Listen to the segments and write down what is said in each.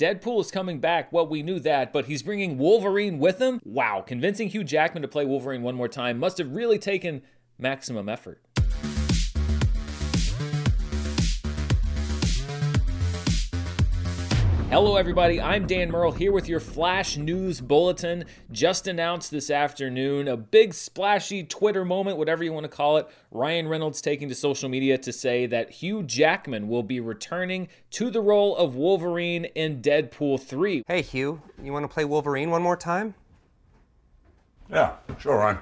Deadpool is coming back. Well, we knew that, but he's bringing Wolverine with him? Wow, convincing Hugh Jackman to play Wolverine one more time must have really taken maximum effort. Hello, everybody. I'm Dan Murrell here with your Flash News Bulletin. Just announced this afternoon a big splashy Twitter moment, whatever you want to call it. Ryan Reynolds taking to social media to say that Hugh Jackman will be returning to the role of Wolverine in Deadpool 3. Hey, Hugh, you want to play Wolverine one more time? Yeah, sure, Ryan.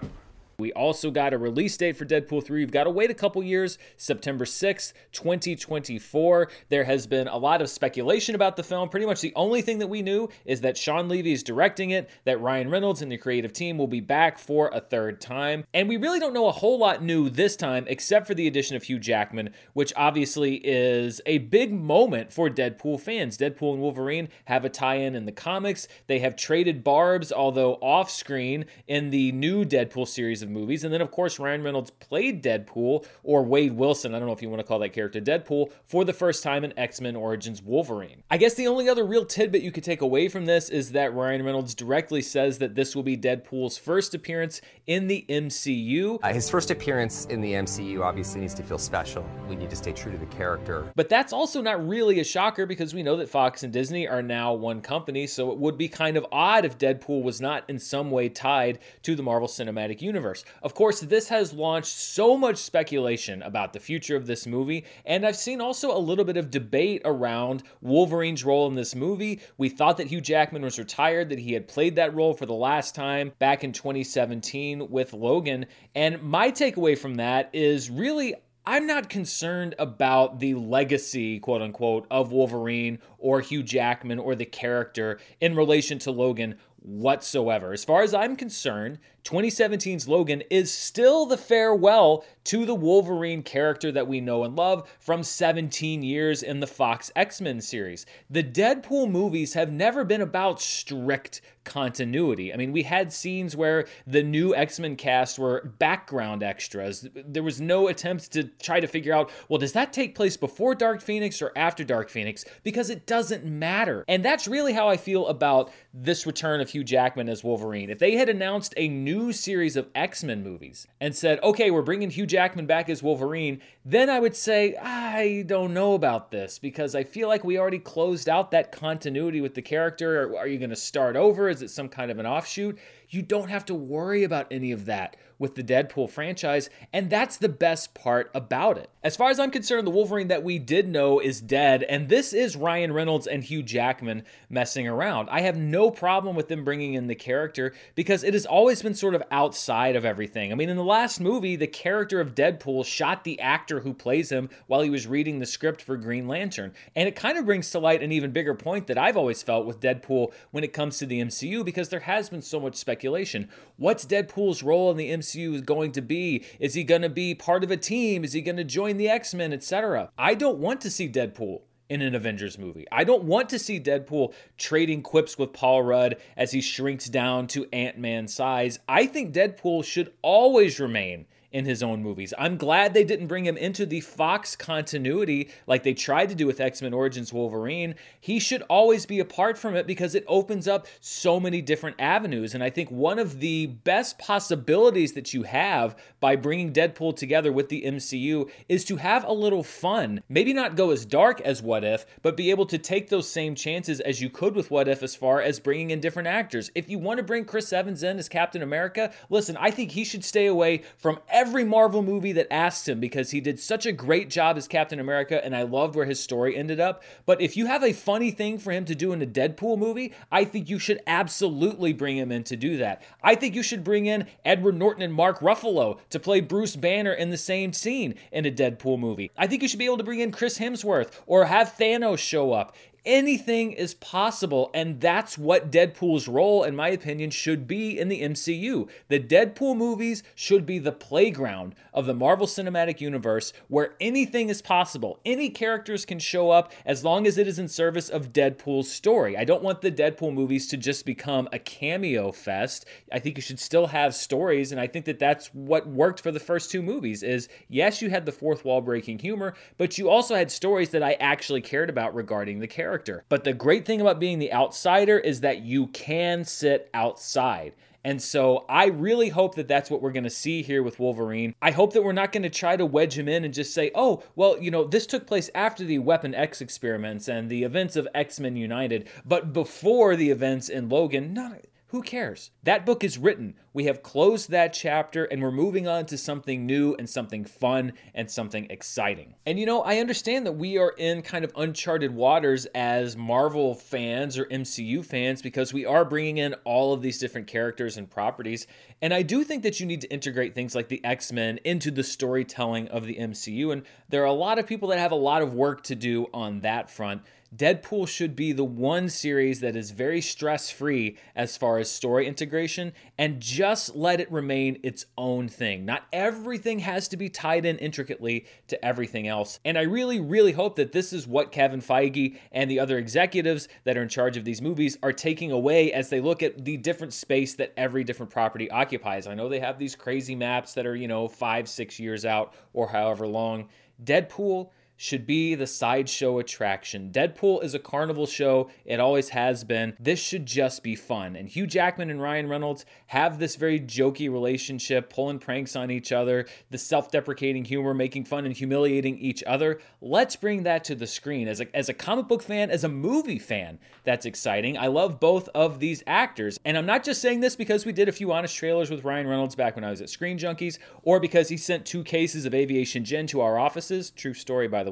We also got a release date for Deadpool 3. We've got to wait a couple years, September 6th, 2024. There has been a lot of speculation about the film. Pretty much the only thing that we knew is that Shawn Levy is directing it, that Ryan Reynolds and the creative team will be back for a third time. And we really don't know a whole lot new this time, except for the addition of Hugh Jackman, which obviously is a big moment for Deadpool fans. Deadpool and Wolverine have a tie in in the comics. They have traded barbs, although off screen, in the new Deadpool series of movies. And then, of course, Ryan Reynolds played Deadpool, or Wade Wilson, I don't know if you want to call that character Deadpool, for the first time in X Men Origins Wolverine. I guess the only other real tidbit you could take away from this is that Ryan Reynolds directly says that this will be Deadpool's first appearance in the MCU. Uh, his first appearance in the MCU obviously needs to feel special. We need to stay true to the character. But that's also not really a shocker because we know that Fox and Disney are now one company, so it would be kind of odd if Deadpool was not in some way tied to the Marvel Cinematic Universe. Of course, this has launched so much speculation about the future of this movie, and I've seen also a little bit of debate around Wolverine's role in this movie. We thought that Hugh Jackman was retired, that he had played that role for the last time back in 2017 with Logan, and my takeaway from that is really I'm not concerned about the legacy, quote unquote, of Wolverine or Hugh Jackman or the character in relation to Logan whatsoever. As far as I'm concerned, 2017's Logan is still the farewell to the Wolverine character that we know and love from 17 years in the Fox X Men series. The Deadpool movies have never been about strict continuity. I mean, we had scenes where the new X Men cast were background extras. There was no attempt to try to figure out, well, does that take place before Dark Phoenix or after Dark Phoenix? Because it doesn't matter. And that's really how I feel about this return of Hugh Jackman as Wolverine. If they had announced a new series of X Men movies and said, okay, we're bringing Hugh Jackman back as Wolverine, then I would say, I don't know about this because I feel like we already closed out that continuity with the character. Are you going to start over? Is it some kind of an offshoot? You don't have to worry about any of that with the Deadpool franchise, and that's the best part about it. As far as I'm concerned, the Wolverine that we did know is dead, and this is Ryan Reynolds and Hugh Jackman messing around. I have no problem with them bringing in the character because it has always been sort of outside of everything. I mean, in the last movie, the character of Deadpool shot the actor who plays him while he was reading the script for Green Lantern, and it kind of brings to light an even bigger point that I've always felt with Deadpool when it comes to the MCU because there has been so much speculation. What's Deadpool's role in the MCU? MCU is going to be. Is he going to be part of a team? Is he going to join the X Men, etc.? I don't want to see Deadpool in an Avengers movie. I don't want to see Deadpool trading quips with Paul Rudd as he shrinks down to Ant Man size. I think Deadpool should always remain in his own movies. I'm glad they didn't bring him into the Fox continuity like they tried to do with X Men Origins Wolverine. He should always be apart from it because it opens up so many different avenues. And I think one of the best possibilities that you have by bringing Deadpool together with the MCU is to have a little fun. Maybe not go as dark as What If, but be able to take those same chances as you could with What If as far as bringing in different actors. If you want to bring Chris Evans in as Captain America, listen, I think he should stay away from every Marvel movie that asked him because he did such a great job as Captain America and I loved where his story ended up. But if you have a funny thing for him to do in a Deadpool movie, I think you should absolutely bring him in to do that. I think you should bring in Edward Norton and Mark Ruffalo to play Bruce Banner in the same scene in a Deadpool movie. I think you should be able to bring in Chris Hemsworth or have Thanos show up anything is possible. And that's what Deadpool's role, in my opinion, should be in the MCU. The Deadpool movies should be the playground of the Marvel Cinematic Universe where anything is possible. Any characters can show up as long as it is in service of Deadpool's story. I don't want the Deadpool movies to just become a cameo fest. I think you should still have stories and I think that that's what worked for the first two movies is yes, you had the fourth wall breaking humor, but you also had stories that I actually cared about regarding the characters character. But the great thing about being the outsider is that you can sit outside. And so I really hope that that's what we're going to see here with Wolverine. I hope that we're not going to try to wedge him in and just say, oh, well, you know, this took place after the Weapon X experiments and the events of X Men United, but before the events in Logan. No, who cares? That book is written. We have closed that chapter and we're moving on to something new and something fun and something exciting. And you know, I understand that we are in kind of uncharted waters as Marvel fans or MCU fans because we are bringing in all of these different characters and properties. And I do think that you need to integrate things like the X Men into the storytelling of the MCU. And there are a lot of people that have a lot of work to do on that front. Deadpool should be the one series that is very stress free as far as story integration and just let it remain its own thing. Not everything has to be tied in intricately to everything else. And I really, really hope that this is what Kevin Feige and the other executives that are in charge of these movies are taking away as they look at the different space that every different property occupies. I know they have these crazy maps that are, you know, five, six years out or however long. Deadpool should be the sideshow attraction. Deadpool is a carnival show, it always has been. This should just be fun. And Hugh Jackman and Ryan Reynolds have this very jokey relationship, pulling pranks on each other, the self deprecating humor, making fun and humiliating each other. Let's bring that to the screen. As a, as a comic book fan, as a movie fan, that's exciting. I love both of these actors. And I'm not just saying this because we did a few honest trailers with Ryan Reynolds back when I was at Screen Junkies, or because he sent two cases of Aviation Gin to our offices. True story, by the way,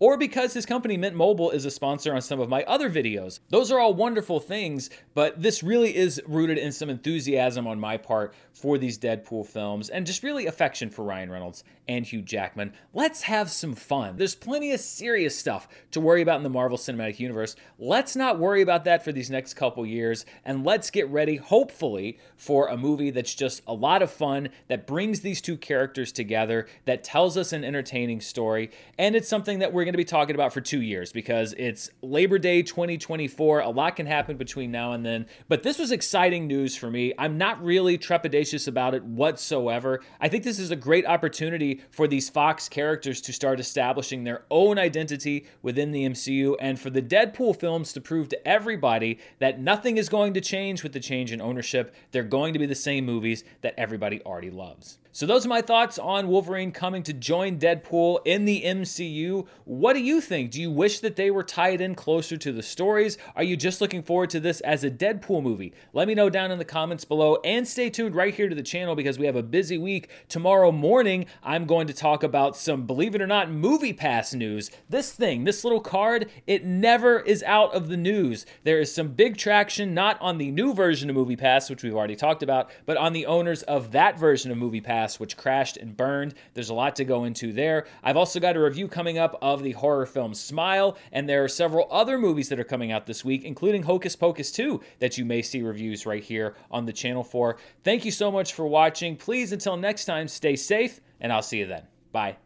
or because his company Mint Mobile is a sponsor on some of my other videos. Those are all wonderful things, but this really is rooted in some enthusiasm on my part for these Deadpool films and just really affection for Ryan Reynolds and Hugh Jackman. Let's have some fun. There's plenty of serious stuff to worry about in the Marvel Cinematic Universe. Let's not worry about that for these next couple years and let's get ready, hopefully, for a movie that's just a lot of fun, that brings these two characters together, that tells us an entertaining story, and it's something that we're going to be talking about for two years because it's Labor Day 2024. A lot can happen between now and then, but this was exciting news for me. I'm not really trepidatious about it whatsoever. I think this is a great opportunity for these Fox characters to start establishing their own identity within the MCU and for the Deadpool films to prove to everybody that nothing is going to change with the change in ownership. They're going to be the same movies that everybody already loves. So, those are my thoughts on Wolverine coming to join Deadpool in the MCU. What do you think? Do you wish that they were tied in closer to the stories? Are you just looking forward to this as a Deadpool movie? Let me know down in the comments below and stay tuned right here to the channel because we have a busy week. Tomorrow morning, I'm going to talk about some, believe it or not, Movie Pass news. This thing, this little card, it never is out of the news. There is some big traction, not on the new version of Movie Pass, which we've already talked about, but on the owners of that version of Movie Pass which crashed and burned. There's a lot to go into there. I've also got a review coming up of the horror film Smile, and there are several other movies that are coming out this week, including Hocus Pocus 2, that you may see reviews right here on the channel for. Thank you so much for watching. Please, until next time, stay safe, and I'll see you then. Bye.